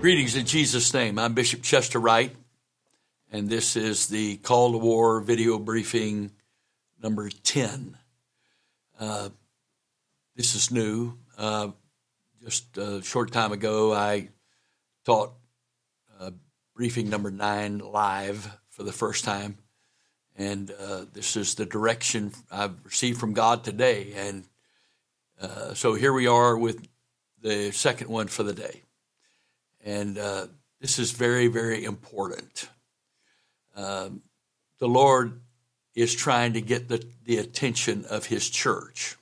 Greetings in Jesus' name. I'm Bishop Chester Wright, and this is the Call to War video briefing number 10. Uh, this is new. Uh, just a short time ago, I taught uh, briefing number nine live for the first time. And uh, this is the direction I've received from God today. And uh, so here we are with the second one for the day. And uh, this is very, very important. Um, the Lord is trying to get the, the attention of His church.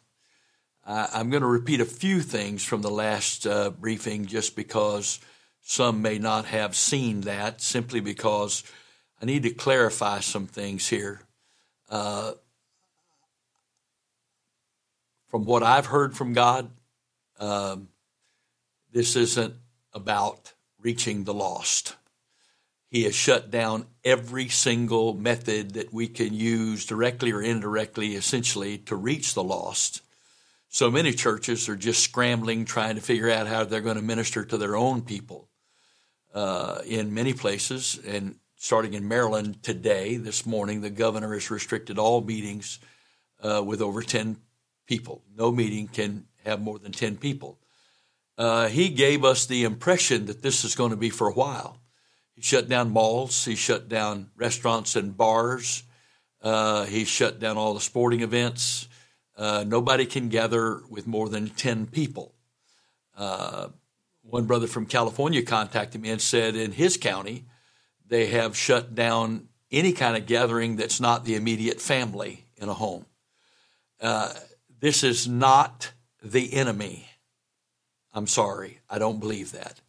Uh, I'm going to repeat a few things from the last uh, briefing just because some may not have seen that, simply because I need to clarify some things here. Uh, from what I've heard from God, um, this isn't about reaching the lost. He has shut down every single method that we can use directly or indirectly, essentially, to reach the lost. So many churches are just scrambling, trying to figure out how they're going to minister to their own people. Uh, in many places, and starting in Maryland today, this morning, the governor has restricted all meetings uh, with over 10 people. No meeting can have more than 10 people uh, he gave us the impression that this is going to be for a while. He shut down malls, he shut down restaurants and bars, uh, he shut down all the sporting events. Uh, nobody can gather with more than 10 people. Uh, one brother from California contacted me and said in his county, they have shut down any kind of gathering that's not the immediate family in a home. Uh, this is not the enemy. I'm sorry, I don't believe that.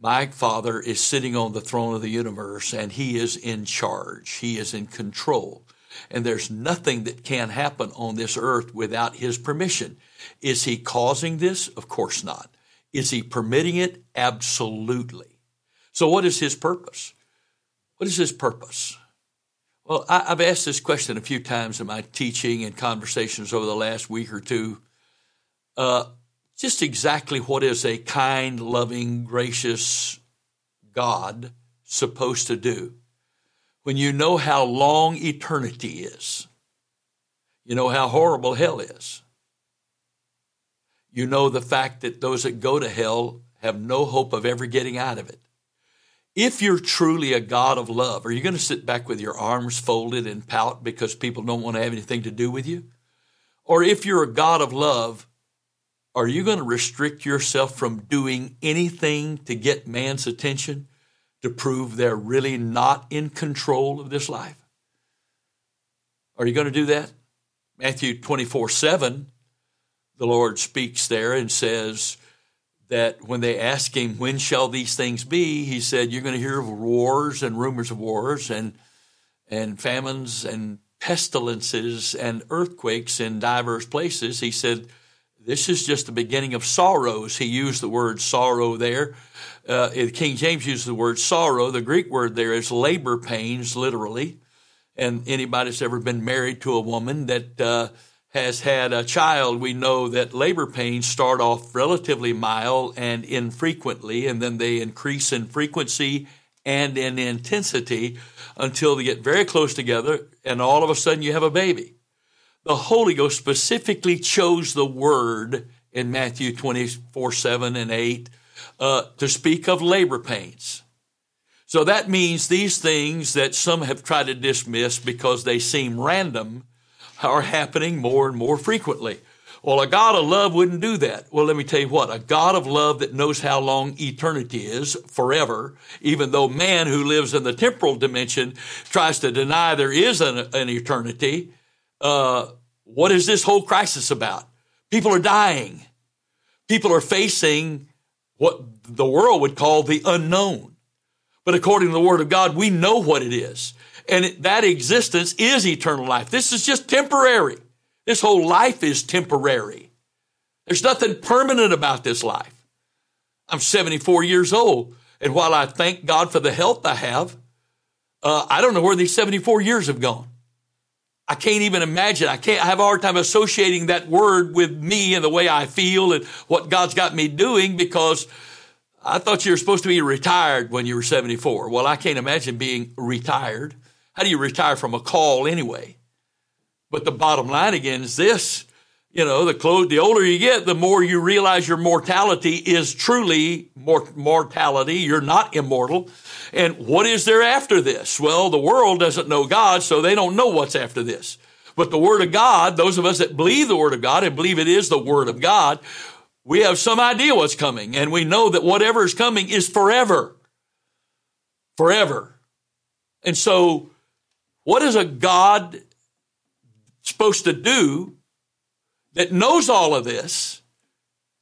My Father is sitting on the throne of the universe and He is in charge. He is in control. And there's nothing that can happen on this earth without His permission. Is He causing this? Of course not. Is He permitting it? Absolutely. So, what is His purpose? What is His purpose? Well, I, have asked this question a few times in my teaching and conversations over the last week or two. Uh, just exactly what is a kind, loving, gracious God supposed to do when you know how long eternity is. You know how horrible hell is. You know the fact that those that go to hell have no hope of ever getting out of it. If you're truly a God of love, are you going to sit back with your arms folded and pout because people don't want to have anything to do with you? Or if you're a God of love, are you going to restrict yourself from doing anything to get man's attention to prove they're really not in control of this life? Are you going to do that? Matthew 24 7, the Lord speaks there and says that when they ask him, When shall these things be? He said, You're going to hear of wars and rumors of wars and, and famines and pestilences and earthquakes in diverse places. He said, this is just the beginning of sorrows. He used the word sorrow there. Uh, King James uses the word sorrow. The Greek word there is labor pains, literally. And anybody that's ever been married to a woman that uh, has had a child, we know that labor pains start off relatively mild and infrequently, and then they increase in frequency and in intensity until they get very close together, and all of a sudden you have a baby the Holy Ghost specifically chose the word in Matthew 24, 7 and 8 uh, to speak of labor pains. So that means these things that some have tried to dismiss because they seem random are happening more and more frequently. Well, a God of love wouldn't do that. Well, let me tell you what, a God of love that knows how long eternity is, forever, even though man who lives in the temporal dimension tries to deny there is an, an eternity, uh, what is this whole crisis about? People are dying. People are facing what the world would call the unknown. But according to the Word of God, we know what it is. And that existence is eternal life. This is just temporary. This whole life is temporary. There's nothing permanent about this life. I'm 74 years old. And while I thank God for the health I have, uh, I don't know where these 74 years have gone. I can't even imagine. I can't, I have a hard time associating that word with me and the way I feel and what God's got me doing because I thought you were supposed to be retired when you were 74. Well, I can't imagine being retired. How do you retire from a call anyway? But the bottom line again is this you know, the close, the older you get, the more you realize your mortality is truly mort- mortality. You're not immortal. And what is there after this? Well, the world doesn't know God, so they don't know what's after this. But the Word of God, those of us that believe the Word of God and believe it is the Word of God, we have some idea what's coming. And we know that whatever is coming is forever. Forever. And so, what is a God supposed to do that knows all of this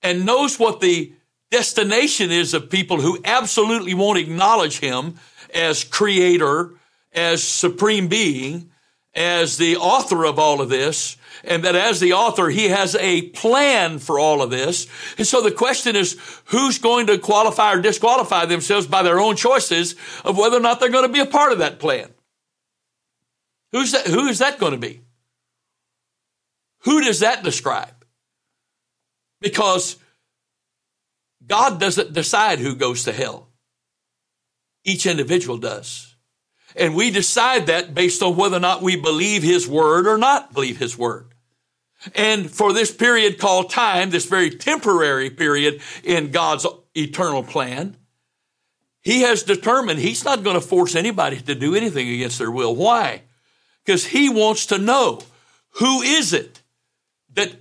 and knows what the destination is of people who absolutely won't acknowledge him as creator, as supreme being, as the author of all of this, and that as the author, he has a plan for all of this. And so the question is, who's going to qualify or disqualify themselves by their own choices of whether or not they're going to be a part of that plan? Who's that, who is that going to be? Who does that describe? Because God doesn't decide who goes to hell. Each individual does. And we decide that based on whether or not we believe his word or not believe his word. And for this period called time, this very temporary period in God's eternal plan, he has determined he's not going to force anybody to do anything against their will. Why? Because he wants to know who is it that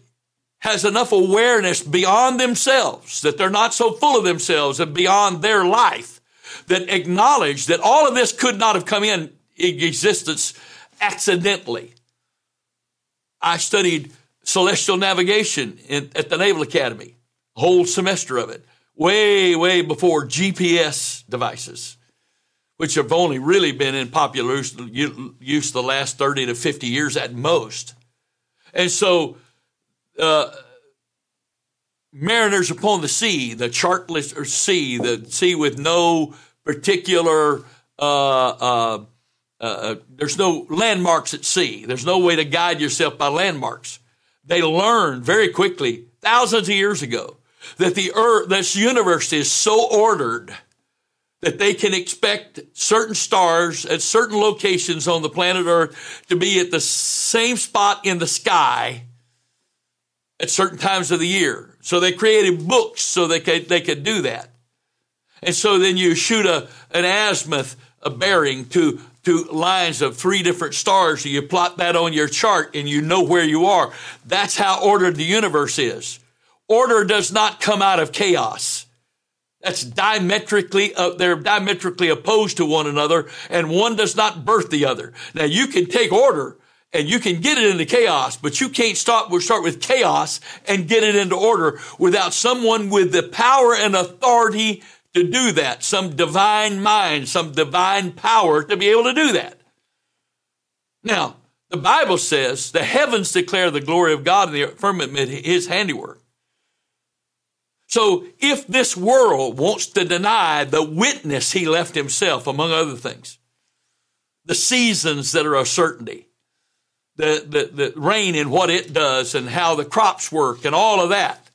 has enough awareness beyond themselves, that they're not so full of themselves and beyond their life, that acknowledge that all of this could not have come in existence accidentally. I studied celestial navigation in, at the Naval Academy, a whole semester of it, way, way before GPS devices, which have only really been in popular use the last 30 to 50 years at most. And so uh, mariners upon the sea, the chartless or sea, the sea with no particular, uh, uh, uh, there's no landmarks at sea. There's no way to guide yourself by landmarks. They learned very quickly, thousands of years ago, that the earth, this universe is so ordered that they can expect certain stars at certain locations on the planet Earth to be at the same spot in the sky at certain times of the year. So they created books so they could, they could do that. And so then you shoot a, an azimuth, a bearing to, to lines of three different stars. So you plot that on your chart and you know where you are. That's how ordered the universe is. Order does not come out of chaos. That's diametrically, uh, they're diametrically opposed to one another and one does not birth the other. Now you can take order and you can get it into chaos, but you can't start, we'll start with chaos and get it into order without someone with the power and authority to do that, some divine mind, some divine power to be able to do that. Now, the Bible says the heavens declare the glory of God and the firmament his handiwork. So if this world wants to deny the witness he left himself, among other things, the seasons that are a certainty, the, the, the rain and what it does and how the crops work and all of that.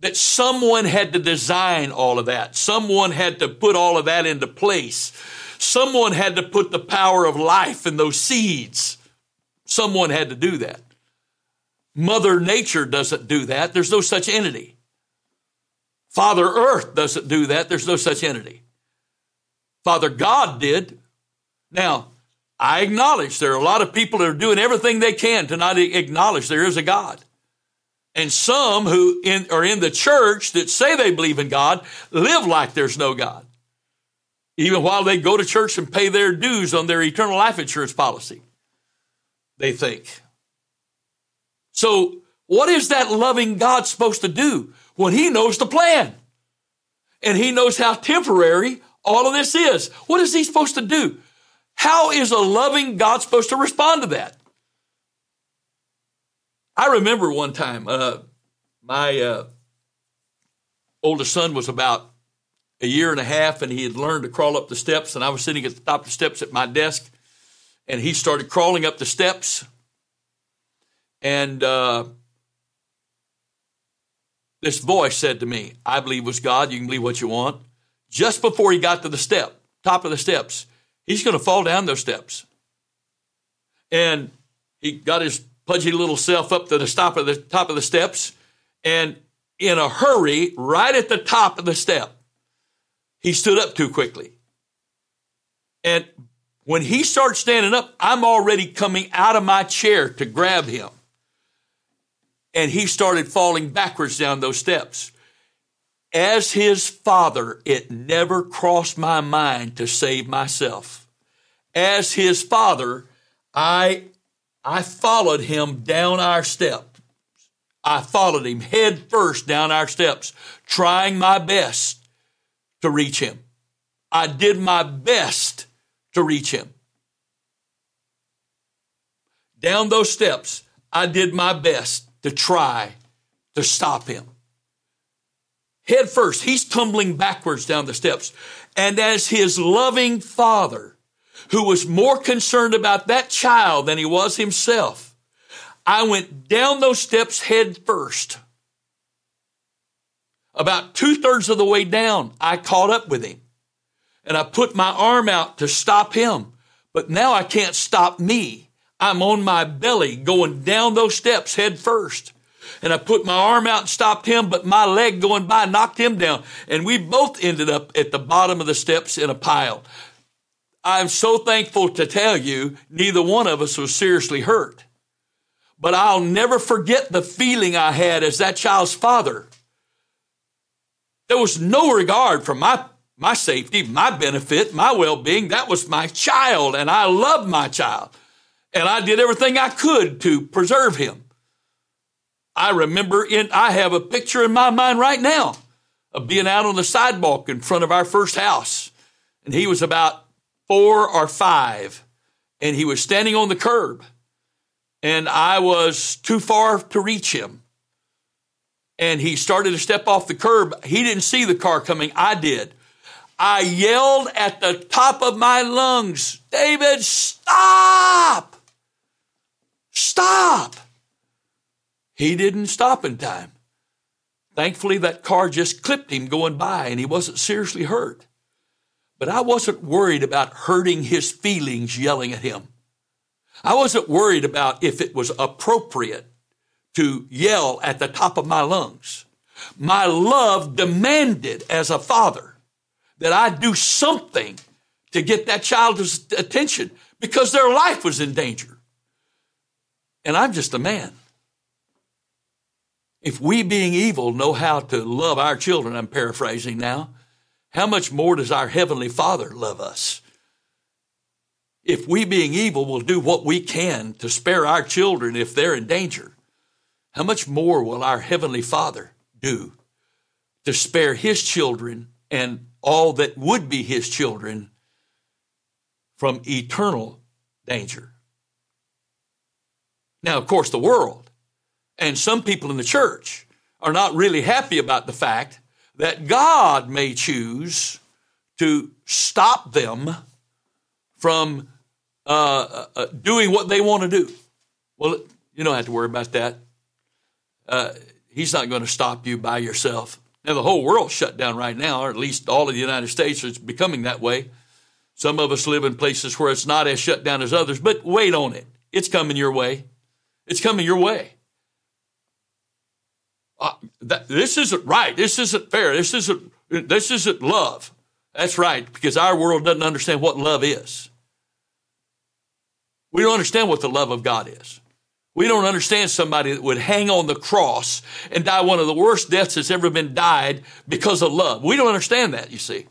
That someone had to design all of that. Someone had to put all of that into place. Someone had to put the power of life in those seeds. Someone had to do that. Mother Nature doesn't do that. There's no such entity. Father Earth doesn't do that. There's no such entity. Father God did. Now, I acknowledge there are a lot of people that are doing everything they can to not acknowledge there is a God. And some who in, are in the church that say they believe in God live like there's no God. Even while they go to church and pay their dues on their eternal life insurance policy, they think. So, what is that loving God supposed to do when He knows the plan? And He knows how temporary all of this is. What is He supposed to do? How is a loving God supposed to respond to that? I remember one time, uh, my uh, oldest son was about a year and a half, and he had learned to crawl up the steps. And I was sitting at the top of the steps at my desk, and he started crawling up the steps. And uh, this voice said to me, I believe was God. You can believe what you want. Just before he got to the step, top of the steps, he's going to fall down those steps. And he got his pudgy little self up to the top of the top of the steps, and in a hurry, right at the top of the step, he stood up too quickly. And when he starts standing up, I'm already coming out of my chair to grab him. And he started falling backwards down those steps. As his father, it never crossed my mind to save myself. As his father, I, I followed him down our steps. I followed him head first down our steps, trying my best to reach him. I did my best to reach him. Down those steps, I did my best to try to stop him. Head first, he's tumbling backwards down the steps. And as his loving father, who was more concerned about that child than he was himself, I went down those steps head first. About two thirds of the way down, I caught up with him and I put my arm out to stop him. But now I can't stop me. I'm on my belly going down those steps head first. And I put my arm out and stopped him, but my leg going by knocked him down. And we both ended up at the bottom of the steps in a pile. I'm so thankful to tell you, neither one of us was seriously hurt. But I'll never forget the feeling I had as that child's father. There was no regard for my my safety, my benefit, my well being. That was my child, and I loved my child. And I did everything I could to preserve him. I remember in, I have a picture in my mind right now of being out on the sidewalk in front of our first house. And he was about four or five, and he was standing on the curb. And I was too far to reach him. And he started to step off the curb. He didn't see the car coming. I did. I yelled at the top of my lungs, David, stop! Stop! He didn't stop in time. Thankfully, that car just clipped him going by and he wasn't seriously hurt. But I wasn't worried about hurting his feelings yelling at him. I wasn't worried about if it was appropriate to yell at the top of my lungs. My love demanded as a father that I do something to get that child's attention because their life was in danger. And I'm just a man. If we, being evil, know how to love our children, I'm paraphrasing now, how much more does our Heavenly Father love us? If we, being evil, will do what we can to spare our children if they're in danger, how much more will our Heavenly Father do to spare His children and all that would be his children from eternal danger. Now, of course, the world and some people in the church are not really happy about the fact that God may choose to stop them from uh, uh, uh doing what they want to do. Well, you don't have to worry about that. Uh, he's not going to stop you by yourself. Now, the whole world's shut down right now, or at least all of the United States is becoming that way. Some of us live in places where it's not as shut down as others, but wait on it. It's coming your way. It's coming your way. Uh, this isn't right. This isn't fair. This isn't, this isn't love. That's right, because our world doesn't understand what love is. We don't understand what the love of God is. We don't understand somebody that would hang on the cross and die one of the worst deaths that's ever been died because of love. We don't understand that, you see.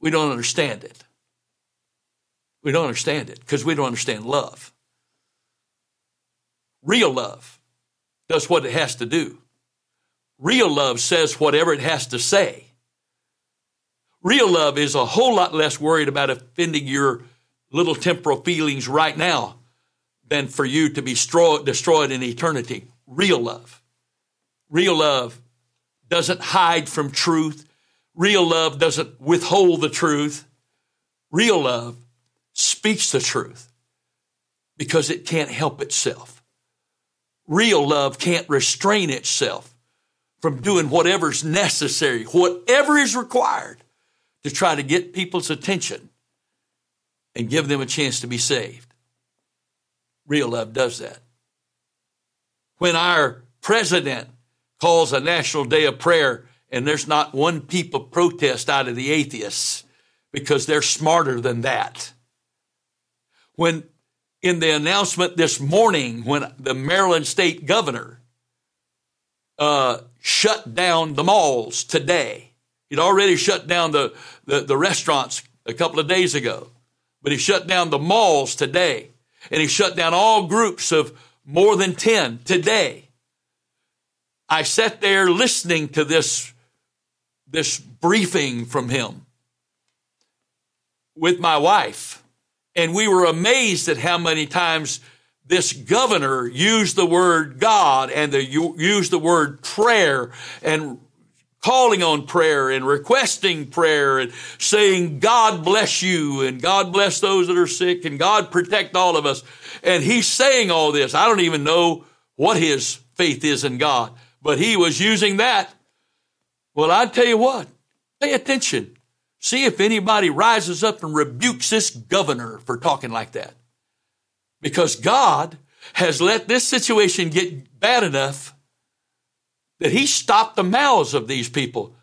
We don't understand it. We don't understand it because we don't understand love. Real love does what it has to do. Real love says whatever it has to say. Real love is a whole lot less worried about offending your little temporal feelings right now than for you to be destroyed in eternity. Real love. Real love doesn't hide from truth. Real love doesn't withhold the truth. Real love speaks the truth because it can't help itself. Real love can't restrain itself from doing whatever's necessary, whatever is required to try to get people's attention and give them a chance to be saved. Real love does that. When our president calls a national day of prayer and there's not one peep of protest out of the atheists because they're smarter than that. When in the announcement this morning, when the Maryland state governor uh, shut down the malls today, he'd already shut down the, the, the restaurants a couple of days ago, but he shut down the malls today, and he shut down all groups of more than 10 today. I sat there listening to this, this briefing from him with my wife. And we were amazed at how many times this governor used the word God and the, used the word prayer and calling on prayer and requesting prayer and saying, God bless you and God bless those that are sick and God protect all of us. And he's saying all this. I don't even know what his faith is in God, but he was using that. Well, I tell you what, pay attention. See if anybody rises up and rebukes this governor for talking like that. Because God has let this situation get bad enough that he stopped the mouths of these people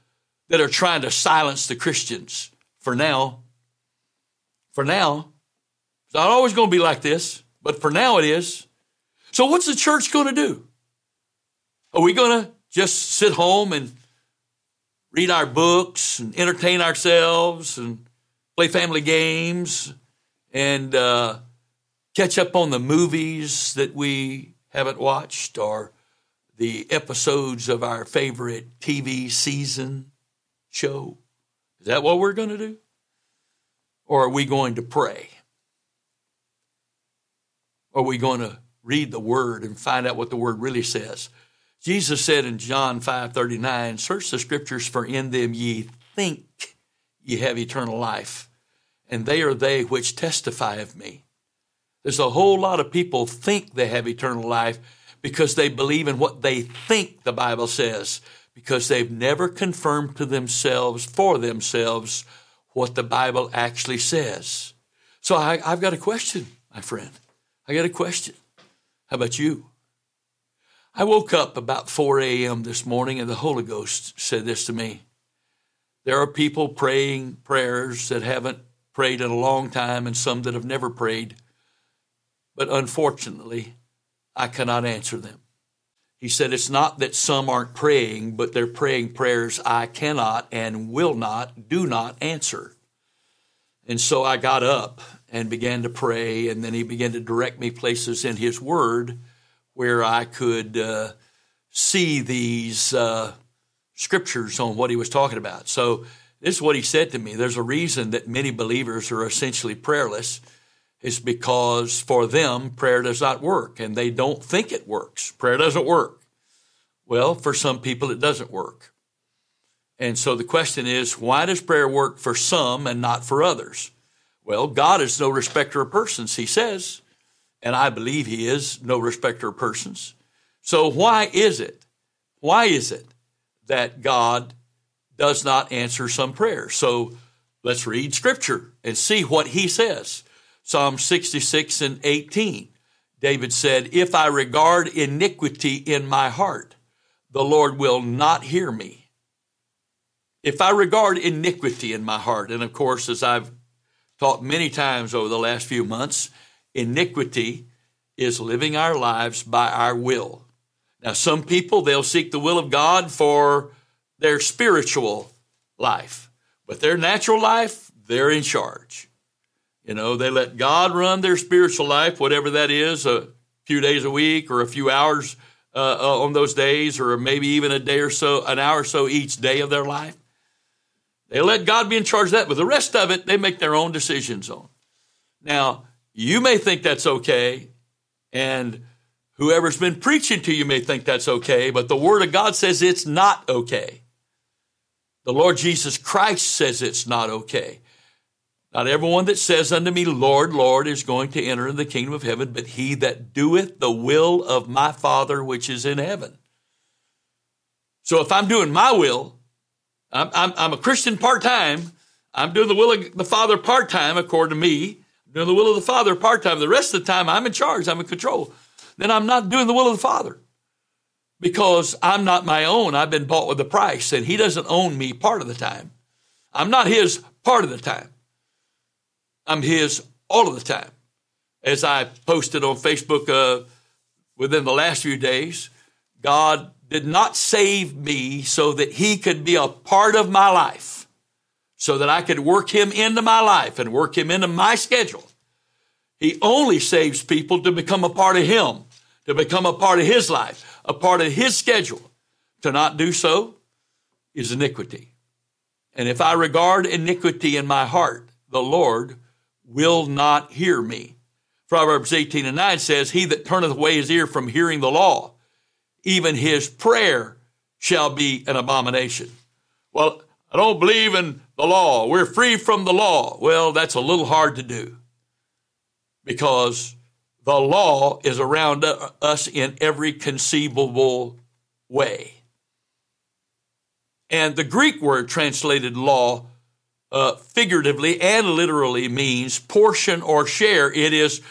that are trying to silence the Christians for now. For now. It's not always going to be like this, but for now it is. So what's the church going to do? Are we going to just sit home and read our books and entertain ourselves and play family games and uh, catch up on the movies that we haven't watched or the episodes of our favorite TV season show? Is that what we're going to do? Or are we going to pray? Are we going to read the word and find out what the word really says? Jesus said in John 5:39, "Search the scriptures for in them ye think ye have eternal life, and they are they which testify of me." There's a whole lot of people think they have eternal life because they believe in what they think the Bible says, because they've never confirmed to themselves for themselves what the Bible actually says. So I, have got a question, my friend. I got a question. How about you? I woke up about 4 a.m. this morning and the Holy Ghost said this to me. There are people praying prayers that haven't prayed in a long time and some that have never prayed. But unfortunately, I cannot answer them. He said, It's not that some aren't praying, but they're praying prayers I cannot and will not, do not answer. And so I got up and began to pray, and then he began to direct me places in his word where I could uh, see these uh, scriptures on what he was talking about. So, this is what he said to me. There's a reason that many believers are essentially prayerless, is because for them, prayer does not work, and they don't think it works. Prayer doesn't work. Well, for some people, it doesn't work. And so the question is, why does prayer work for some and not for others? Well, God is no respecter of persons, he says and I believe he is, no respecter of persons. So why is it? Why is it that God does not answer some prayers? So let's read scripture and see what he says. Psalm 66 and 18. David said, If I regard iniquity in my heart, the Lord will not hear me. If I regard iniquity in my heart, and of course, as I've taught many times over the last few months, Iniquity is living our lives by our will. Now, some people, they'll seek the will of God for their spiritual life, but their natural life, they're in charge. You know, they let God run their spiritual life, whatever that is, a few days a week or a few hours uh, uh on those days, or maybe even a day or so, an hour or so each day of their life. They let God be in charge of that, but the rest of it, they make their own decisions on. Now, you may think that's okay, and whoever's been preaching to you may think that's okay, but the Word of God says it's not okay. The Lord Jesus Christ says it's not okay. Not everyone that says unto me, Lord, Lord, is going to enter into the kingdom of heaven, but he that doeth the will of my Father which is in heaven. So if I'm doing my will, I'm, I'm, I'm a Christian part time. I'm doing the will of the Father part time, according to me. I'm doing the will of the Father part time. The rest of the time, I'm in charge. I'm in control. Then I'm not doing the will of the Father because I'm not my own. I've been bought with a price, and He doesn't own me part of the time. I'm not His part of the time. I'm His all of the time. As I posted on Facebook uh, within the last few days, God did not save me so that He could be a part of my life, so that I could work Him into my life and work Him into my schedule. He only saves people to become a part of Him, to become a part of His life, a part of His schedule. To not do so is iniquity. And if I regard iniquity in my heart, the Lord will not hear me. Proverbs 18 and 9 says, He that turneth away his ear from hearing the law, even his prayer shall be an abomination. Well, I don't believe in the law. We're free from the law. Well, that's a little hard to do because the law is around us in every conceivable way. And the Greek word translated law uh, figuratively and literally means portion or share. It is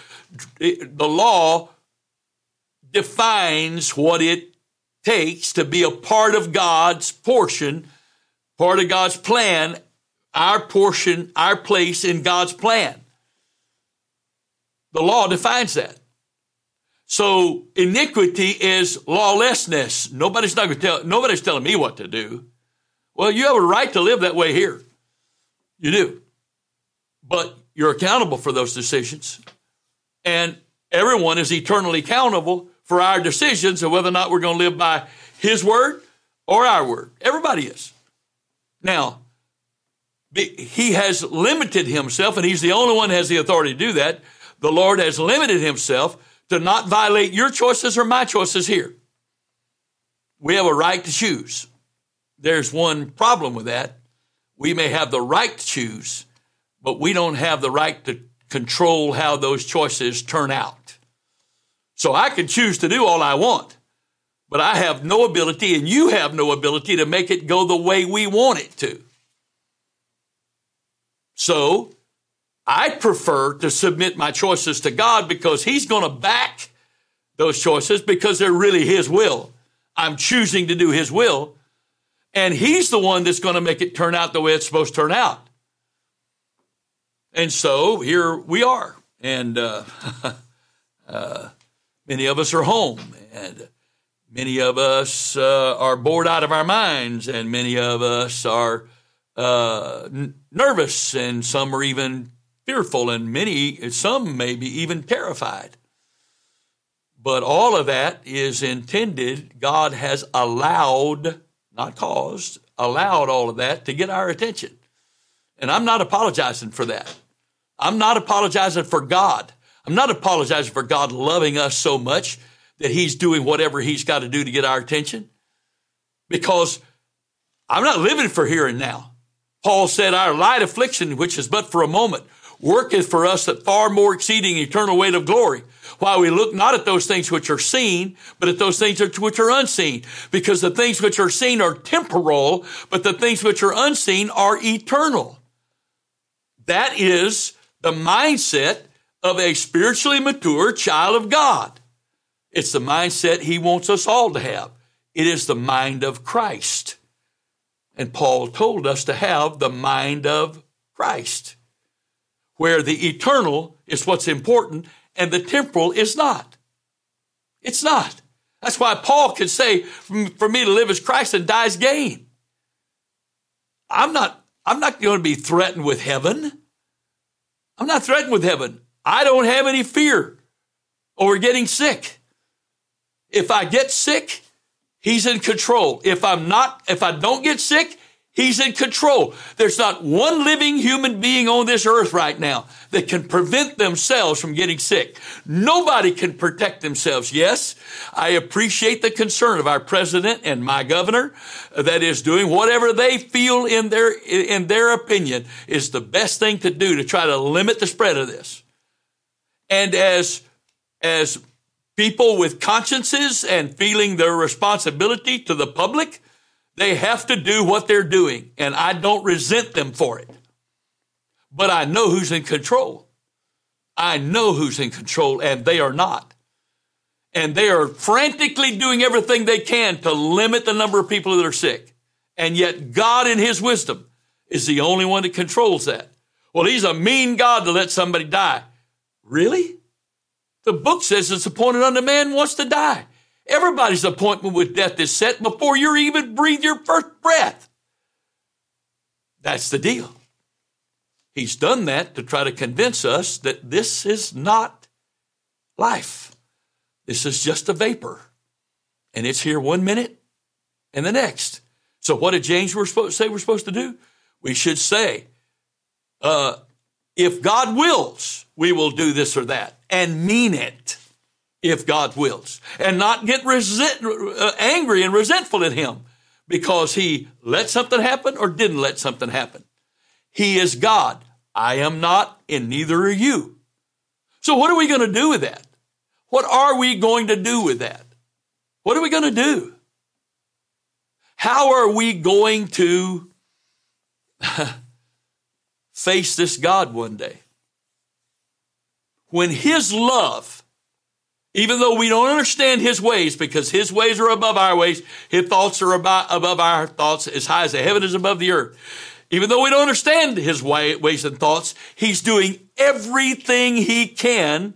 it, the law defines what it takes to be a part of God's portion, part of God's plan, our portion, our place in God's plan. The law defines that. So iniquity is lawlessness. Nobody's not going to tell, nobody's telling me what to do. Well, you have a right to live that way here. You do. But you're accountable for those decisions. And everyone is eternally accountable for our decisions and whether or not we're going to live by His word or our word. Everybody is. Now, He has limited Himself, and He's the only one has the authority to do that. The Lord has limited Himself to not violate your choices or my choices here. We have a right to choose. There's one problem with that. We may have the right to choose, but we don't have the right to control how those choices turn out. So I can choose to do all I want, but I have no ability and you have no ability to make it go the way we want it to. So I prefer to submit my choices to God because He's going to back those choices because they're really His will. I'm choosing to do His will, and He's the one that's going to make it turn out the way it's supposed to turn out. And so here we are. And uh, uh, many of us are home, and many of us uh, are bored out of our minds, and many of us are uh, n- nervous, and some are even fearful, and many, some may be even terrified. But all of that is intended, God has allowed, not caused, allowed all of that to get our attention. And I'm not apologizing for that. I'm not apologizing for God. I'm not apologizing for God loving us so much that he's doing whatever he's got to do to get our attention because I'm not living for here and now. Paul said, Our light affliction, which is but for a moment, worketh for us that far more exceeding eternal weight of glory. While we look not at those things which are seen, but at those things which are unseen. Because the things which are seen are temporal, but the things which are unseen are eternal. That is the mindset of a spiritually mature child of God. It's the mindset he wants us all to have. It is the mind of Christ. And Paul told us to have the mind of Christ, where the eternal is what's important and the temporal is not. It's not. That's why Paul could say, mm, for me to live as Christ and die as gain. I'm not, I'm not going to be threatened with heaven. I'm not threatened with heaven. I don't have any fear over getting sick. If I get sick, he's in control. If I'm not, if I don't get sick, He's in control. There's not one living human being on this earth right now that can prevent themselves from getting sick. Nobody can protect themselves. Yes, I appreciate the concern of our president and my governor that is doing whatever they feel in their, in their opinion is the best thing to do to try to limit the spread of this. And as, as people with consciences and feeling their responsibility to the public, They have to do what they're doing, and I don't resent them for it. But I know who's in control. I know who's in control, and they are not. And they are frantically doing everything they can to limit the number of people that are sick. And yet, God, in His wisdom, is the only one that controls that. Well, He's a mean God to let somebody die. Really? The book says it's appointed unto man wants to die. Everybody's appointment with death is set before you even breathe your first breath. That's the deal. He's done that to try to convince us that this is not life. This is just a vapor. And it's here one minute and the next. So what did James say we're supposed to do? We should say, uh, if God wills, we will do this or that and mean it if God wills, and not get resent, uh, angry and resentful at Him because He let something happen or didn't let something happen. He is God. I am not, and neither are you. So, what are we going to do with that? What are we going to do with that? What are we going to do? How are we going to face this God one day? When His love even though we don't understand his ways because his ways are above our ways, his thoughts are above, our thoughts as high as the heaven is above the earth. Even though we don't understand his way, ways and thoughts, he's doing everything he can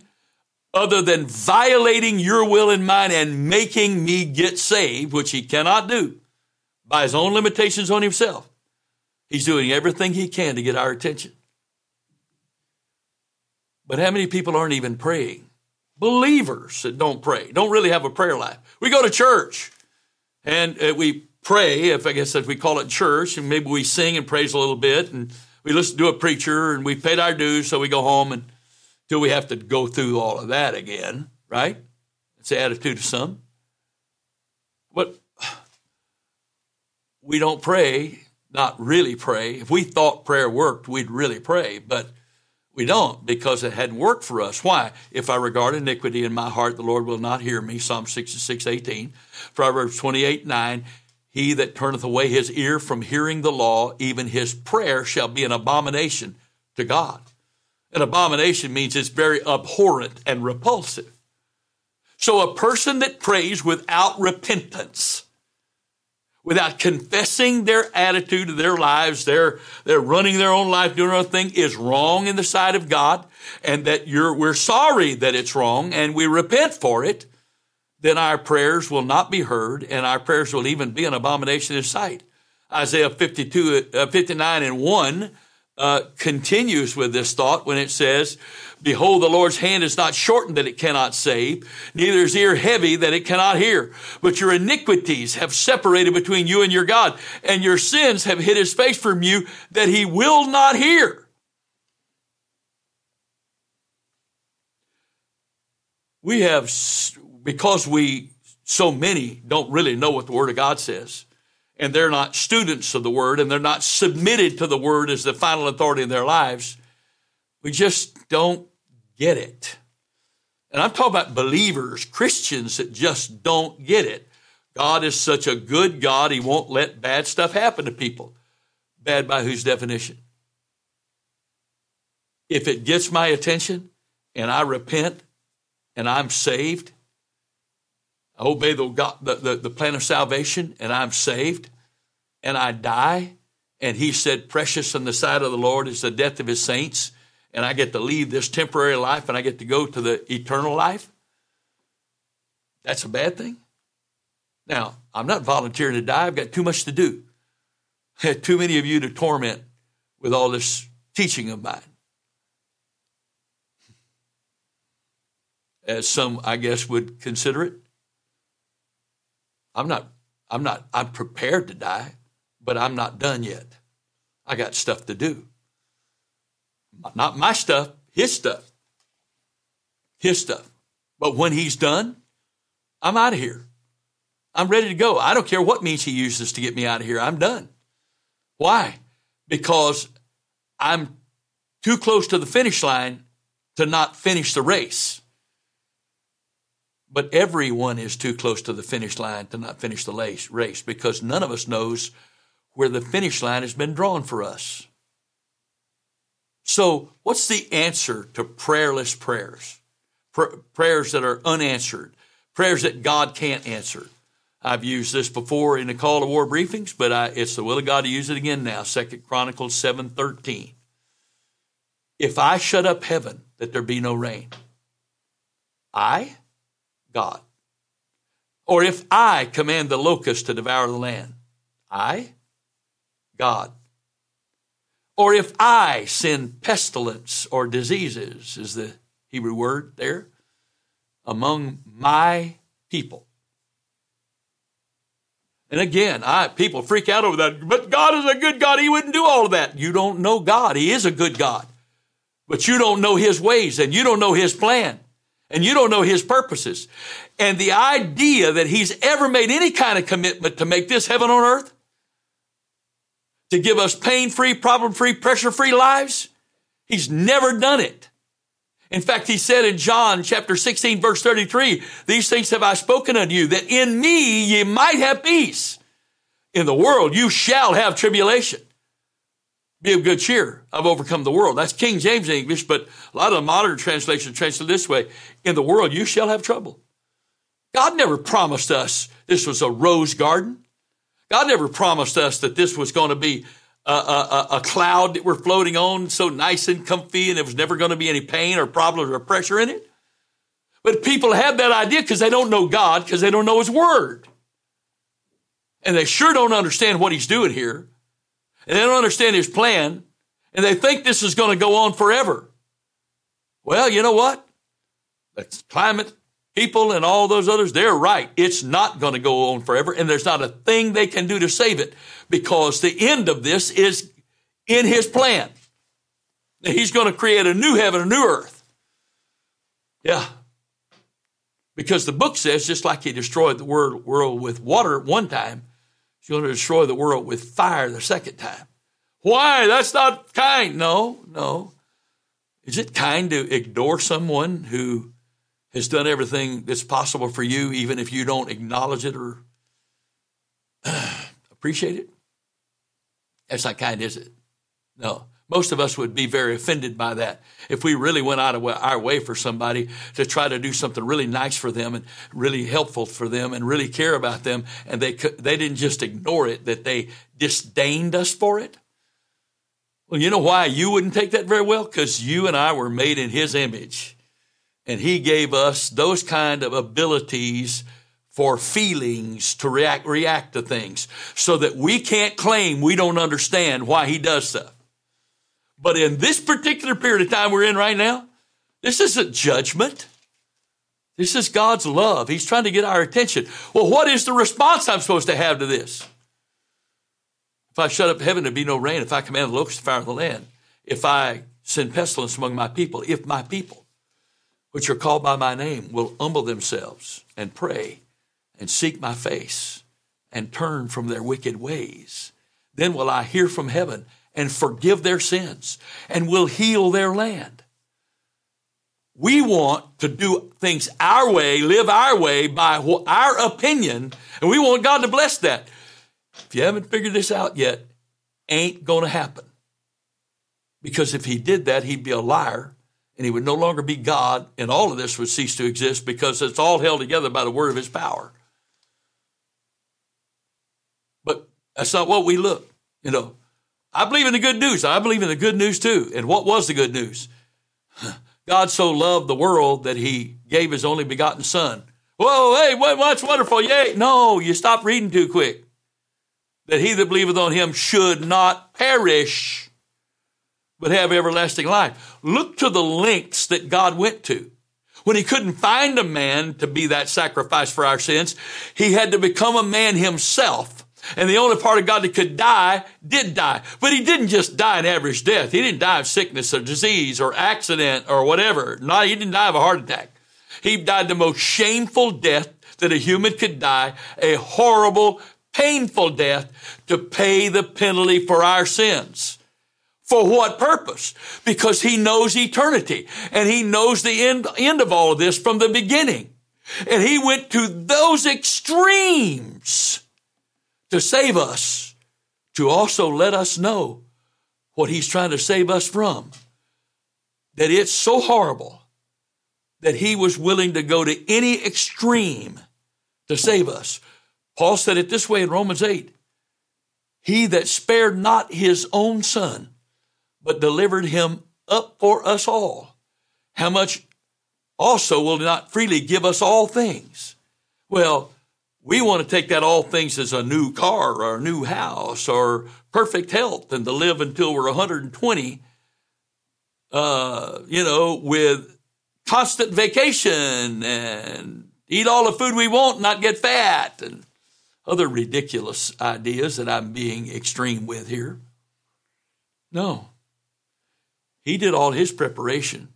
other than violating your will and mine and making me get saved, which he cannot do by his own limitations on himself. He's doing everything he can to get our attention. But how many people aren't even praying? Believers that don't pray, don't really have a prayer life. We go to church and uh, we pray, if I guess if we call it church, and maybe we sing and praise a little bit, and we listen to a preacher, and we paid our dues, so we go home and till we have to go through all of that again, right? It's the attitude of some. But we don't pray, not really pray. If we thought prayer worked, we'd really pray, but we don't because it hadn't worked for us. Why? If I regard iniquity in my heart, the Lord will not hear me. Psalm 66, 18. Proverbs 28, 9. He that turneth away his ear from hearing the law, even his prayer shall be an abomination to God. An abomination means it's very abhorrent and repulsive. So a person that prays without repentance, without confessing their attitude of their lives, they're, they're running their own life, doing their own thing, is wrong in the sight of God, and that you're, we're sorry that it's wrong, and we repent for it, then our prayers will not be heard, and our prayers will even be an abomination in sight. Isaiah 52, uh, 59 and 1 uh, continues with this thought when it says, Behold, the Lord's hand is not shortened that it cannot save, neither is ear heavy that it cannot hear. But your iniquities have separated between you and your God, and your sins have hid his face from you that he will not hear. We have, because we, so many don't really know what the Word of God says, and they're not students of the Word, and they're not submitted to the Word as the final authority in their lives, we just don't get it. And I'm talking about believers, Christians that just don't get it. God is such a good God, He won't let bad stuff happen to people. Bad by whose definition? If it gets my attention and I repent and I'm saved, I obey the, God, the, the, the plan of salvation and I'm saved and I die, and He said, Precious in the sight of the Lord is the death of His saints and I get to leave this temporary life and I get to go to the eternal life, that's a bad thing. Now, I'm not volunteering to die. I've got too much to do. Too many of you to torment with all this teaching of mine. As some, I guess, would consider it. I'm not, I'm not, I'm prepared to die, but I'm not done yet. I got stuff to do. Not my stuff, his stuff. His stuff. But when he's done, I'm out of here. I'm ready to go. I don't care what means he uses to get me out of here. I'm done. Why? Because I'm too close to the finish line to not finish the race. But everyone is too close to the finish line to not finish the race because none of us knows where the finish line has been drawn for us. So, what's the answer to prayerless prayers? Pr- prayers that are unanswered, prayers that God can't answer. I've used this before in the call to war briefings, but I, it's the will of God to use it again now. Second Chronicles seven thirteen. If I shut up heaven that there be no rain, I, God. Or if I command the locust to devour the land, I, God. Or if I send pestilence or diseases, is the Hebrew word there, among my people. And again, I, people freak out over that, but God is a good God. He wouldn't do all of that. You don't know God. He is a good God. But you don't know His ways and you don't know His plan and you don't know His purposes. And the idea that He's ever made any kind of commitment to make this heaven on earth, to give us pain free, problem free, pressure free lives, He's never done it. In fact, he said in John chapter 16 verse 33, these things have I spoken unto you that in me ye might have peace. In the world you shall have tribulation. Be of good cheer. I've overcome the world. That's King James English, but a lot of the modern translations translate this way. In the world you shall have trouble. God never promised us this was a rose garden. God never promised us that this was going to be a, a, a, cloud that we're floating on so nice and comfy and there was never going to be any pain or problems or pressure in it. But people have that idea because they don't know God, because they don't know His Word. And they sure don't understand what He's doing here. And they don't understand His plan. And they think this is going to go on forever. Well, you know what? The climate people and all those others, they're right. It's not going to go on forever. And there's not a thing they can do to save it because the end of this is in his plan. He's going to create a new heaven, a new earth. Yeah. Because the book says, just like he destroyed the world with water one time, he's going to destroy the world with fire the second time. Why? That's not kind. No, no. Is it kind to ignore someone who has done everything that's possible for you, even if you don't acknowledge it or appreciate it? That's not kind, is it? No. Most of us would be very offended by that if we really went out of our way for somebody to try to do something really nice for them and really helpful for them and really care about them, and they they didn't just ignore it; that they disdained us for it. Well, you know why you wouldn't take that very well? Because you and I were made in His image, and He gave us those kind of abilities for feelings to react, react to things so that we can't claim we don't understand why he does stuff. But in this particular period of time we're in right now, this isn't judgment. This is God's love. He's trying to get our attention. Well, what is the response I'm supposed to have to this? If I shut up heaven, there'd be no rain. If I command the locusts to fire the land. If I send pestilence among my people. If my people, which are called by my name, will humble themselves and pray and seek my face and turn from their wicked ways. Then will I hear from heaven and forgive their sins and will heal their land. We want to do things our way, live our way by our opinion, and we want God to bless that. If you haven't figured this out yet, ain't going to happen. Because if he did that, he'd be a liar and he would no longer be God, and all of this would cease to exist because it's all held together by the word of his power. But that's not what we look. You know, I believe in the good news. I believe in the good news too. And what was the good news? God so loved the world that he gave his only begotten son. Whoa, hey, what, what's wonderful? Yay. No, you stop reading too quick. That he that believeth on him should not perish, but have everlasting life. Look to the lengths that God went to. When he couldn't find a man to be that sacrifice for our sins, he had to become a man himself and the only part of God that could die did die. But he didn't just die an average death. He didn't die of sickness or disease or accident or whatever. Not, he didn't die of a heart attack. He died the most shameful death that a human could die, a horrible, painful death to pay the penalty for our sins. For what purpose? Because he knows eternity and he knows the end, end of all of this from the beginning. And he went to those extremes to save us, to also let us know what he's trying to save us from. That it's so horrible that he was willing to go to any extreme to save us. Paul said it this way in Romans 8 He that spared not his own son, but delivered him up for us all, how much also will not freely give us all things? Well, we want to take that all things as a new car or a new house or perfect health and to live until we're 120, uh, you know, with constant vacation and eat all the food we want, not get fat and other ridiculous ideas that I'm being extreme with here. No. He did all his preparation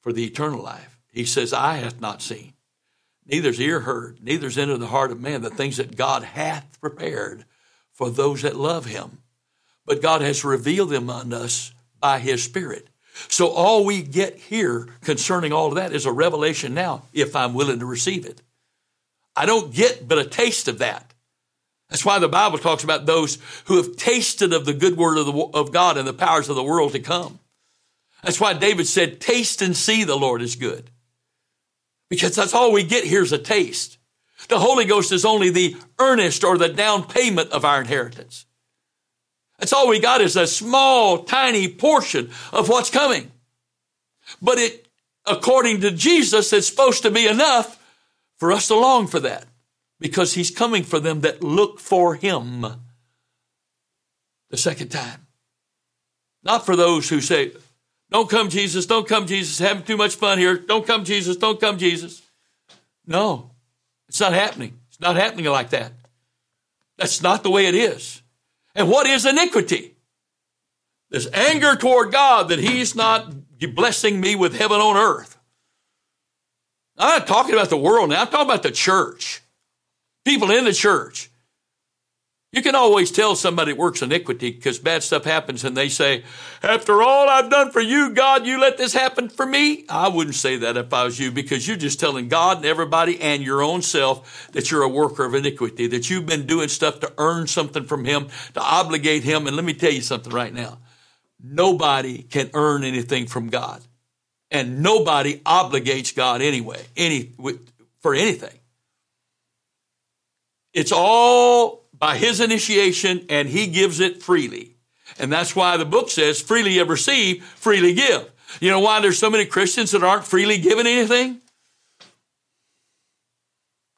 for the eternal life. He says, I hath not seen, neither's ear heard, neither's entered the heart of man the things that God hath prepared for those that love him. But God has revealed them unto us by his Spirit. So all we get here concerning all of that is a revelation now, if I'm willing to receive it. I don't get but a taste of that. That's why the Bible talks about those who have tasted of the good word of, the, of God and the powers of the world to come. That's why David said, taste and see the Lord is good. Because that's all we get here is a taste. The Holy Ghost is only the earnest or the down payment of our inheritance. That's all we got is a small, tiny portion of what's coming. But it, according to Jesus, it's supposed to be enough for us to long for that because he's coming for them that look for him the second time. Not for those who say, don't come, Jesus, don't come, Jesus, having too much fun here. Don't come, Jesus, don't come, Jesus. No, it's not happening. It's not happening like that. That's not the way it is. And what is iniquity? This anger toward God that He's not blessing me with heaven on earth. I'm not talking about the world now. I'm talking about the church. People in the church. You can always tell somebody works iniquity because bad stuff happens and they say, after all I've done for you, God, you let this happen for me. I wouldn't say that if I was you because you're just telling God and everybody and your own self that you're a worker of iniquity, that you've been doing stuff to earn something from Him, to obligate Him. And let me tell you something right now. Nobody can earn anything from God and nobody obligates God anyway, any, for anything. It's all by his initiation and he gives it freely. And that's why the book says, freely you receive, freely give. You know why there's so many Christians that aren't freely given anything?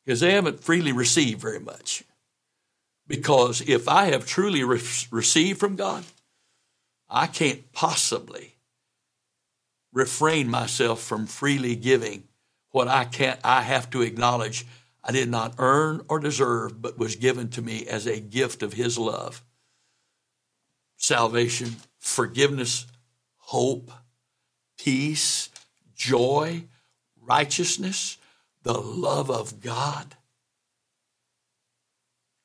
Because they haven't freely received very much. Because if I have truly re- received from God, I can't possibly refrain myself from freely giving what I can't, I have to acknowledge I did not earn or deserve, but was given to me as a gift of His love. Salvation, forgiveness, hope, peace, joy, righteousness, the love of God,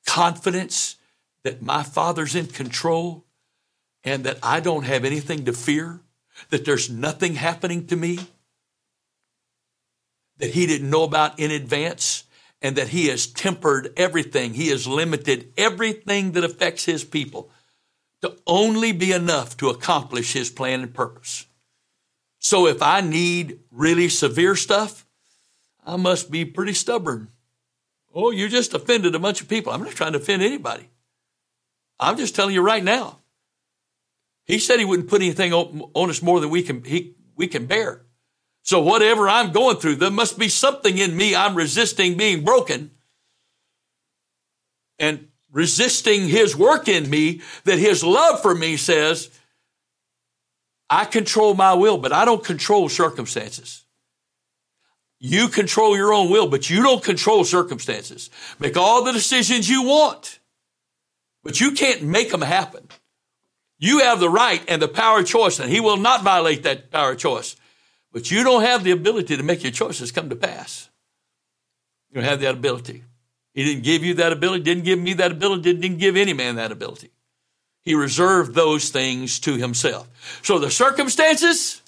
confidence that my Father's in control and that I don't have anything to fear, that there's nothing happening to me that He didn't know about in advance and that he has tempered everything. He has limited everything that affects his people to only be enough to accomplish his plan and purpose. So if I need really severe stuff, I must be pretty stubborn. Oh, you just offended a bunch of people. I'm not trying to offend anybody. I'm just telling you right now. He said he wouldn't put anything on us more than we can, he, we can bear. So whatever I'm going through, there must be something in me I'm resisting being broken and resisting his work in me that his love for me says, I control my will, but I don't control circumstances. You control your own will, but you don't control circumstances. Make all the decisions you want, but you can't make them happen. You have the right and the power of choice, and he will not violate that power of choice. But you don't have the ability to make your choices come to pass. You don't have that ability. He didn't give you that ability, didn't give me that ability, didn't give any man that ability. He reserved those things to himself. So the circumstances,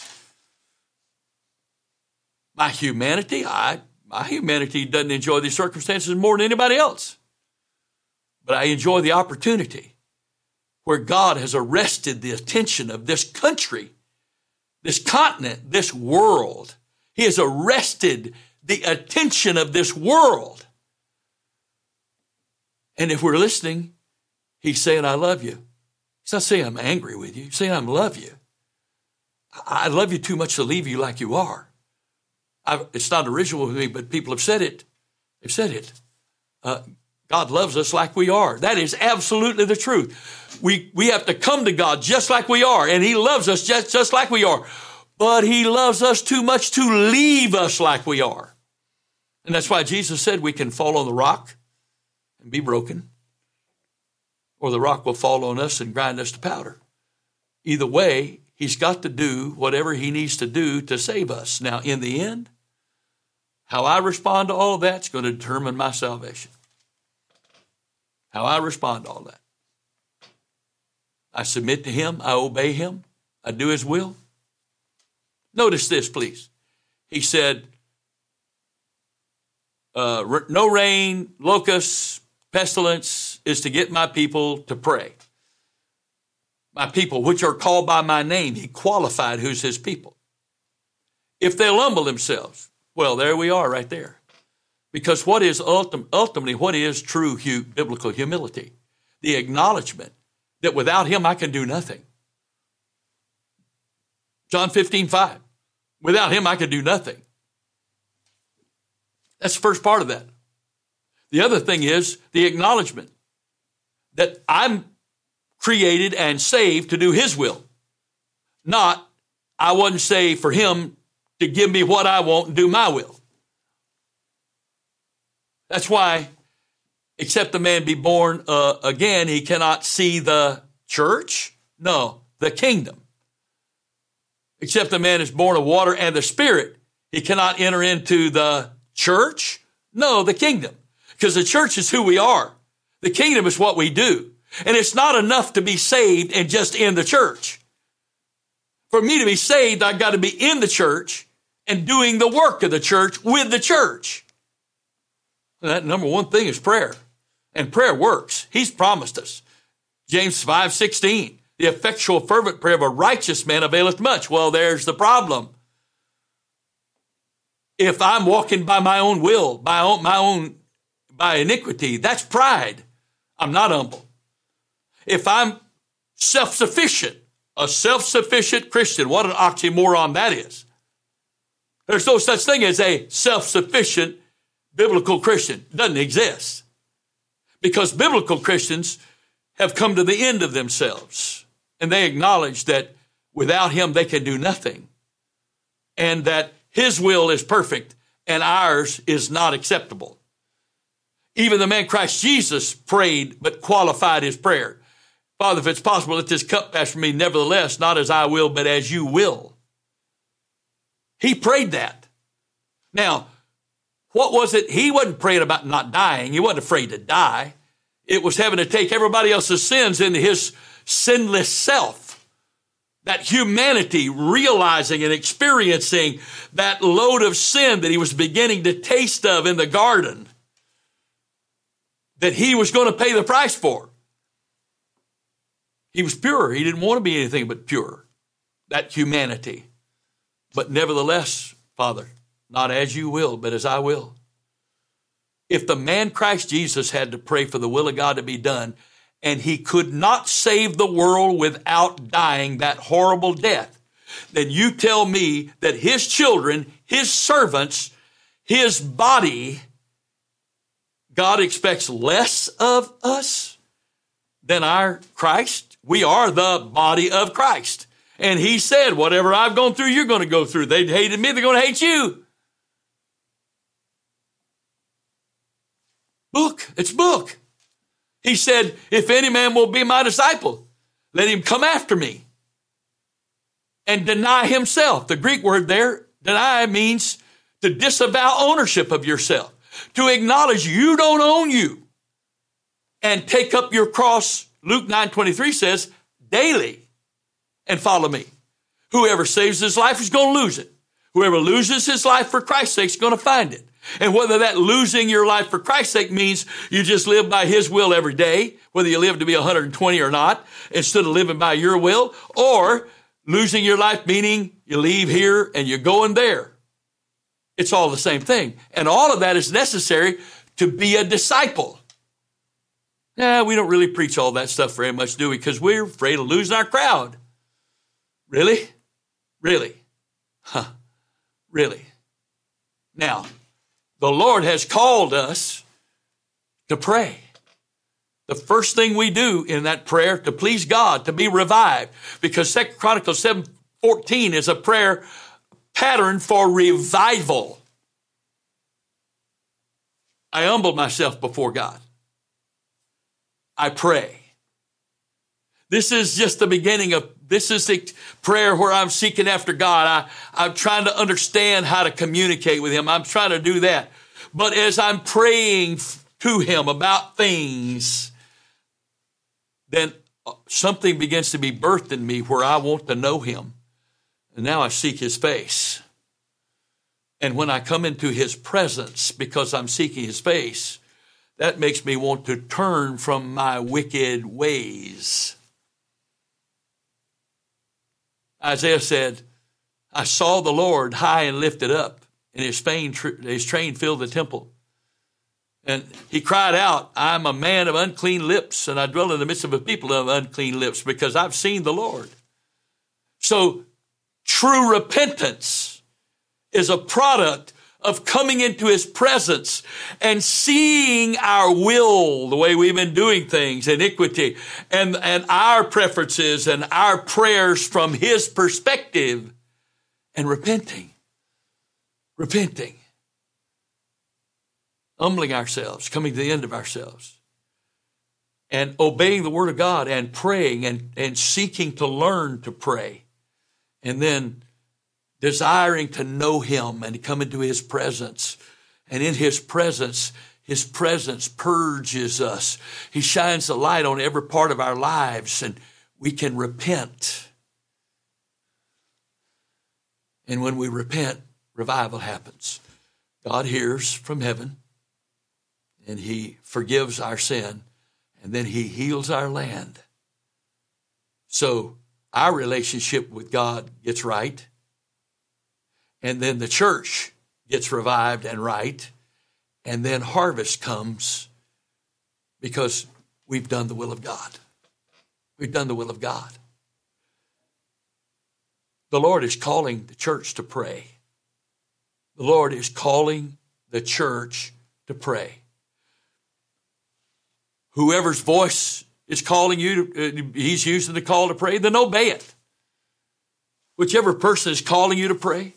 My humanity, I my humanity doesn't enjoy these circumstances more than anybody else. But I enjoy the opportunity where God has arrested the attention of this country, this continent, this world. He has arrested the attention of this world. And if we're listening, he's saying, I love you. He's not saying I'm angry with you. He's saying I love you. I love you too much to leave you like you are. I've, it's not original with me, but people have said it. They've said it. Uh, God loves us like we are. That is absolutely the truth. We, we have to come to God just like we are, and He loves us just, just like we are. But He loves us too much to leave us like we are. And that's why Jesus said we can fall on the rock and be broken, or the rock will fall on us and grind us to powder. Either way, He's got to do whatever He needs to do to save us. Now, in the end, how I respond to all of that's going to determine my salvation. How I respond to all that. I submit to Him, I obey Him, I do His will. Notice this, please. He said, uh, No rain, locusts, pestilence is to get my people to pray. My people, which are called by my name, He qualified who's His people. If they'll humble themselves, well, there we are right there. Because what is ultim- ultimately, what is true hu- biblical humility? The acknowledgement that without him I can do nothing. John 15, 5. Without him I can do nothing. That's the first part of that. The other thing is the acknowledgement that I'm created and saved to do his will. Not, I wasn't saved for him to give me what I want and do my will. That's why, except the man be born uh, again, he cannot see the church. No, the kingdom. Except the man is born of water and the spirit, he cannot enter into the church. No, the kingdom. Because the church is who we are. The kingdom is what we do. And it's not enough to be saved and just in the church. For me to be saved, I've got to be in the church and doing the work of the church with the church. That number one thing is prayer. And prayer works. He's promised us. James 5 16. The effectual fervent prayer of a righteous man availeth much. Well, there's the problem. If I'm walking by my own will, by my own, by iniquity, that's pride. I'm not humble. If I'm self-sufficient, a self-sufficient Christian, what an oxymoron that is. There's no such thing as a self-sufficient biblical Christian. It doesn't exist. Because biblical Christians have come to the end of themselves and they acknowledge that without him they can do nothing and that his will is perfect and ours is not acceptable. Even the man Christ Jesus prayed but qualified his prayer. Father, if it's possible, let this cup pass from me. Nevertheless, not as I will, but as you will. He prayed that. Now, what was it? He wasn't praying about not dying. He wasn't afraid to die. It was having to take everybody else's sins into his sinless self. That humanity realizing and experiencing that load of sin that he was beginning to taste of in the garden that he was going to pay the price for. He was pure. He didn't want to be anything but pure. That humanity. But nevertheless, Father, not as you will, but as I will. If the man Christ Jesus had to pray for the will of God to be done, and he could not save the world without dying that horrible death, then you tell me that his children, his servants, his body, God expects less of us than our Christ? We are the body of Christ. And he said, whatever I've gone through, you're going to go through. They hated me, they're going to hate you. Book, it's book. He said, if any man will be my disciple, let him come after me and deny himself. The Greek word there, deny means to disavow ownership of yourself, to acknowledge you don't own you and take up your cross. Luke 9 23 says, daily and follow me. Whoever saves his life is going to lose it. Whoever loses his life for Christ's sake is going to find it. And whether that losing your life for Christ's sake means you just live by his will every day, whether you live to be 120 or not, instead of living by your will, or losing your life meaning you leave here and you're going there. It's all the same thing. And all of that is necessary to be a disciple. Yeah, we don't really preach all that stuff very much, do we? Because we're afraid of losing our crowd. Really? Really? Huh. Really? Now, the Lord has called us to pray. The first thing we do in that prayer to please God, to be revived, because Second Chronicles 7 14 is a prayer pattern for revival. I humble myself before God. I pray. This is just the beginning of this is the prayer where I'm seeking after God. I, I'm trying to understand how to communicate with Him. I'm trying to do that. But as I'm praying to Him about things, then uh, something begins to be birthed in me where I want to know Him. And now I seek His face. And when I come into His presence because I'm seeking His face, that makes me want to turn from my wicked ways. Isaiah said, I saw the Lord high and lifted up, and his, fame, his train filled the temple. And he cried out, I'm a man of unclean lips, and I dwell in the midst of a people of unclean lips because I've seen the Lord. So, true repentance is a product of coming into his presence and seeing our will, the way we've been doing things, iniquity, and, and our preferences and our prayers from his perspective and repenting. Repenting. Humbling ourselves, coming to the end of ourselves. And obeying the word of God and praying and, and seeking to learn to pray. And then desiring to know him and to come into his presence. And in his presence, his presence purges us. He shines the light on every part of our lives and we can repent. And when we repent, revival happens. God hears from heaven and he forgives our sin and then he heals our land. So our relationship with God gets right and then the church gets revived and right, and then harvest comes because we've done the will of God. We've done the will of God. The Lord is calling the church to pray. The Lord is calling the church to pray. Whoever's voice is calling you, uh, he's using the call to pray, then obey it. Whichever person is calling you to pray,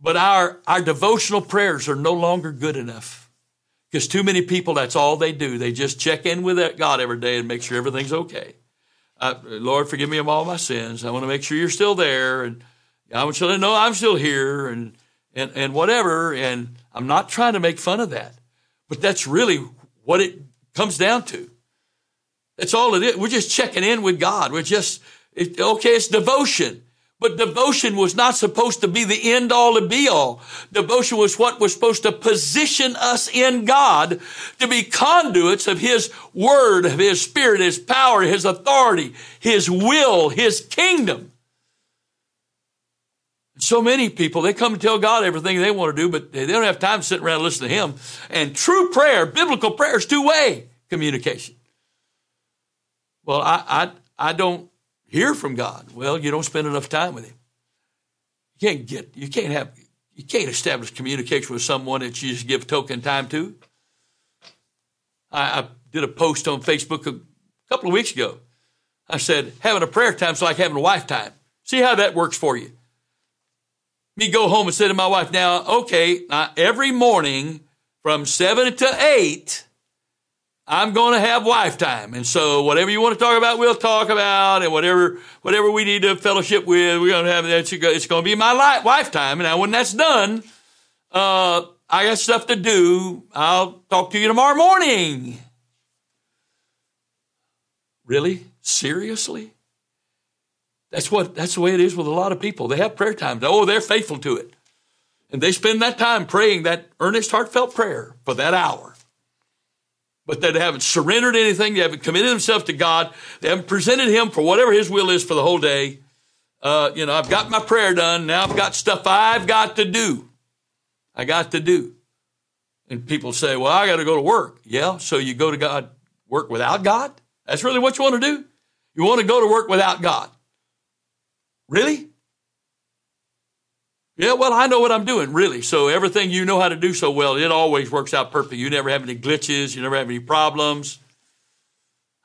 but our, our devotional prayers are no longer good enough. Because too many people, that's all they do. They just check in with God every day and make sure everything's okay. Uh, Lord, forgive me of all my sins. I want to make sure you're still there. And I want you to know I'm still here and, and, and whatever. And I'm not trying to make fun of that. But that's really what it comes down to. That's all it is. We're just checking in with God. We're just, it, okay, it's devotion. But devotion was not supposed to be the end all and be all. Devotion was what was supposed to position us in God to be conduits of His Word, of His Spirit, His power, His authority, His will, His kingdom. So many people, they come to tell God everything they want to do, but they don't have time to sit around and listen to Him. And true prayer, biblical prayer is two-way communication. Well, I, I, I don't hear from God. Well, you don't spend enough time with Him. You can't get, you can't have, you can't establish communication with someone that you just give token time to. I, I did a post on Facebook a couple of weeks ago. I said, having a prayer time is like having a wife time. See how that works for you. Me go home and say to my wife, now, okay, now every morning from seven to eight, I'm going to have wife time. And so whatever you want to talk about, we'll talk about and whatever, whatever we need to fellowship with, we're going to have that. It's going to be my wife time. And now when that's done, uh, I got stuff to do. I'll talk to you tomorrow morning. Really? Seriously? That's what that's the way it is with a lot of people. They have prayer times. Oh, they're faithful to it. And they spend that time praying that earnest, heartfelt prayer for that hour. But they haven't surrendered anything. They haven't committed themselves to God. They haven't presented Him for whatever His will is for the whole day. Uh, you know, I've got my prayer done. Now I've got stuff I've got to do. I got to do. And people say, well, I got to go to work. Yeah. So you go to God, work without God? That's really what you want to do? You want to go to work without God? Really? Yeah, well, I know what I'm doing, really. So everything you know how to do so well, it always works out perfect. You never have any glitches, you never have any problems.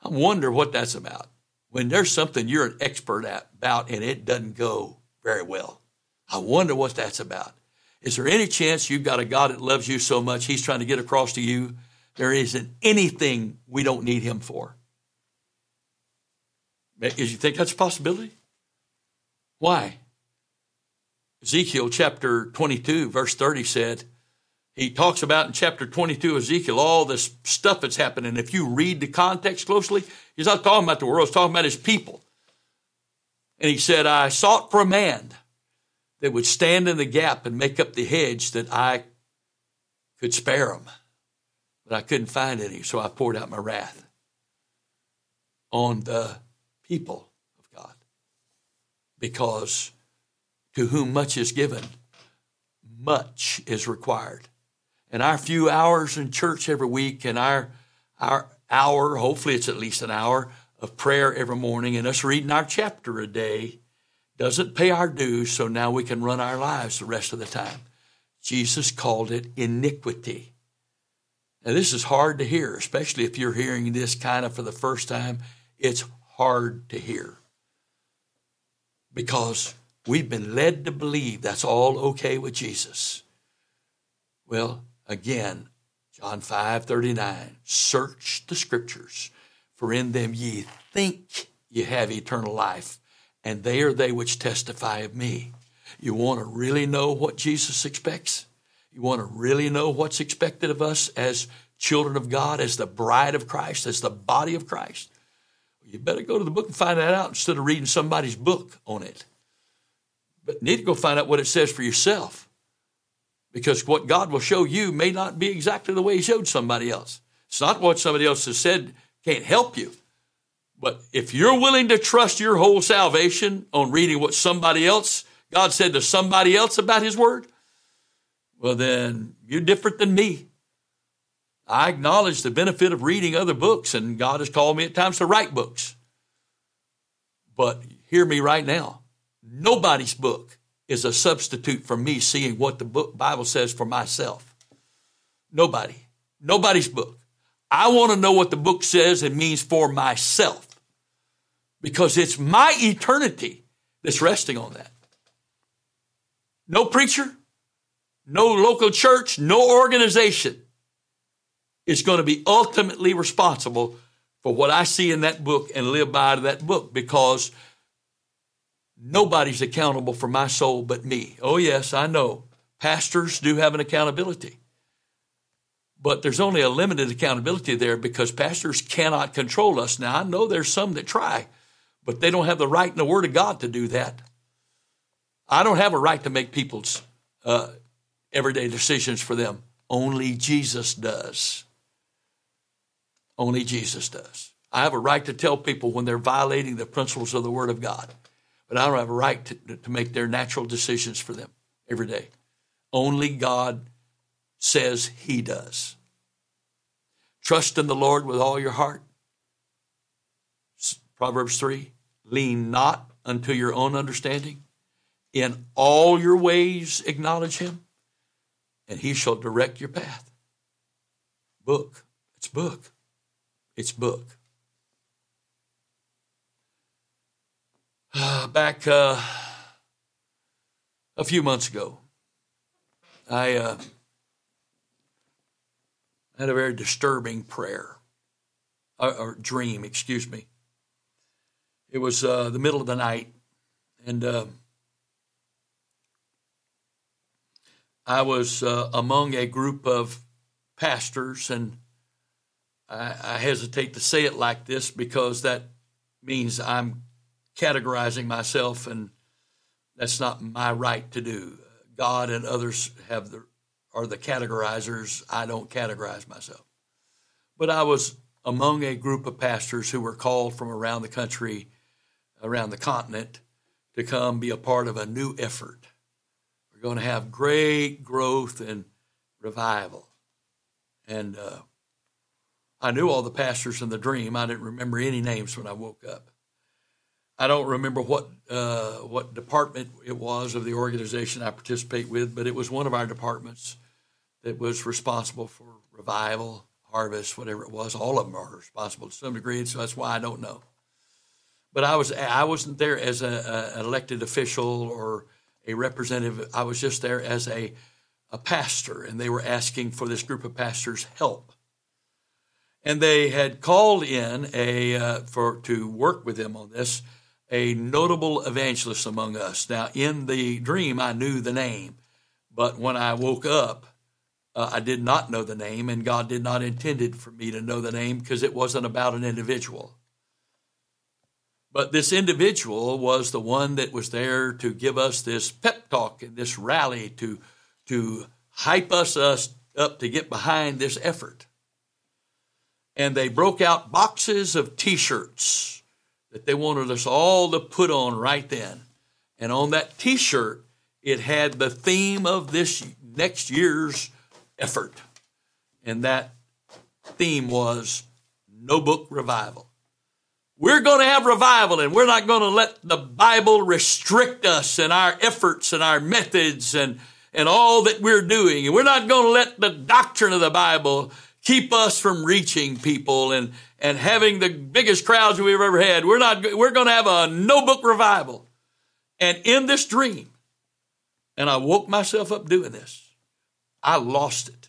I wonder what that's about. When there's something you're an expert at about and it doesn't go very well. I wonder what that's about. Is there any chance you've got a God that loves you so much he's trying to get across to you? There isn't anything we don't need him for. Is you think that's a possibility? Why? Ezekiel chapter 22, verse 30 said, he talks about in chapter 22 Ezekiel all this stuff that's happening. If you read the context closely, he's not talking about the world, he's talking about his people. And he said, I sought for a man that would stand in the gap and make up the hedge that I could spare him. But I couldn't find any, so I poured out my wrath on the people of God. Because to whom much is given, much is required. And our few hours in church every week and our, our hour, hopefully it's at least an hour of prayer every morning and us reading our chapter a day doesn't pay our dues, so now we can run our lives the rest of the time. Jesus called it iniquity. Now, this is hard to hear, especially if you're hearing this kind of for the first time. It's hard to hear because We've been led to believe that's all okay with Jesus. Well, again, John 5 39, search the scriptures, for in them ye think ye have eternal life, and they are they which testify of me. You want to really know what Jesus expects? You want to really know what's expected of us as children of God, as the bride of Christ, as the body of Christ? You better go to the book and find that out instead of reading somebody's book on it. But need to go find out what it says for yourself. Because what God will show you may not be exactly the way He showed somebody else. It's not what somebody else has said can't help you. But if you're willing to trust your whole salvation on reading what somebody else, God said to somebody else about His Word, well, then you're different than me. I acknowledge the benefit of reading other books, and God has called me at times to write books. But hear me right now. Nobody's book is a substitute for me seeing what the book Bible says for myself. Nobody. Nobody's book. I want to know what the book says and means for myself because it's my eternity that's resting on that. No preacher, no local church, no organization is going to be ultimately responsible for what I see in that book and live by that book because Nobody's accountable for my soul but me. Oh, yes, I know. Pastors do have an accountability. But there's only a limited accountability there because pastors cannot control us. Now, I know there's some that try, but they don't have the right in the Word of God to do that. I don't have a right to make people's uh, everyday decisions for them. Only Jesus does. Only Jesus does. I have a right to tell people when they're violating the principles of the Word of God but I don't have a right to, to make their natural decisions for them every day. Only God says He does. Trust in the Lord with all your heart. Proverbs 3 Lean not unto your own understanding. In all your ways acknowledge Him, and He shall direct your path. Book. It's book. It's book. back uh, a few months ago, I uh, had a very disturbing prayer or, or dream, excuse me. It was uh, the middle of the night, and uh, I was uh, among a group of pastors, and I, I hesitate to say it like this because that means I'm categorizing myself, and that's not my right to do. God and others have the are the categorizers. I don't categorize myself. But I was among a group of pastors who were called from around the country, around the continent, to come be a part of a new effort. We're going to have great growth and revival. And uh, I knew all the pastors in the dream. I didn't remember any names when I woke up. I don't remember what uh, what department it was of the organization I participate with, but it was one of our departments that was responsible for revival, harvest, whatever it was. All of them are responsible to some degree, so that's why I don't know. But I was I wasn't there as a, a, an elected official or a representative. I was just there as a a pastor, and they were asking for this group of pastors' help. And they had called in a uh, for to work with them on this a notable evangelist among us. Now, in the dream, I knew the name, but when I woke up, uh, I did not know the name, and God did not intended for me to know the name because it wasn't about an individual. But this individual was the one that was there to give us this pep talk and this rally to, to hype us, us up to get behind this effort. And they broke out boxes of t shirts that they wanted us all to put on right then. And on that t shirt, it had the theme of this next year's effort. And that theme was No Book Revival. We're going to have revival and we're not going to let the Bible restrict us and our efforts and our methods and, and all that we're doing. And we're not going to let the doctrine of the Bible keep us from reaching people and, and having the biggest crowds we've ever had. We're not, we're going to have a no book revival. And in this dream, and I woke myself up doing this, I lost it.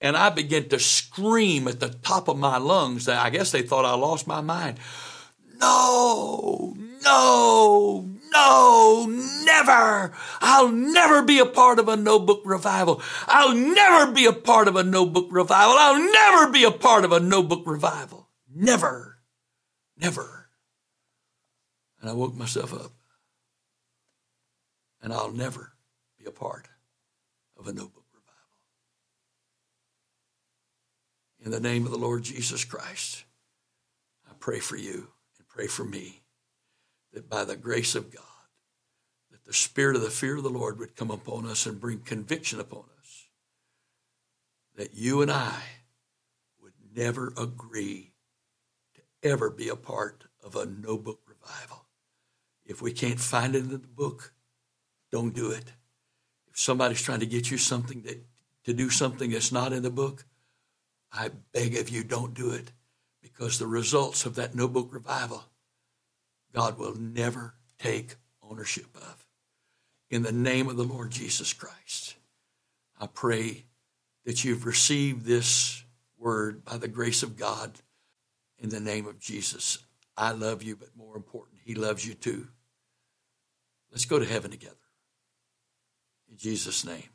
And I began to scream at the top of my lungs that I guess they thought I lost my mind. No, no, no, never. I'll never be a part of a no book revival. I'll never be a part of a no book revival. I'll never be a part of a no book revival. Never, never. And I woke myself up. And I'll never be a part of a no book. Revival. In the name of the Lord Jesus Christ, I pray for you and pray for me that by the grace of God, that the spirit of the fear of the Lord would come upon us and bring conviction upon us. That you and I would never agree to ever be a part of a no book revival. If we can't find it in the book, don't do it. If somebody's trying to get you something that to do something that's not in the book, I beg of you, don't do it because the results of that no book revival, God will never take ownership of. In the name of the Lord Jesus Christ, I pray that you've received this word by the grace of God in the name of Jesus. I love you, but more important, He loves you too. Let's go to heaven together. In Jesus' name.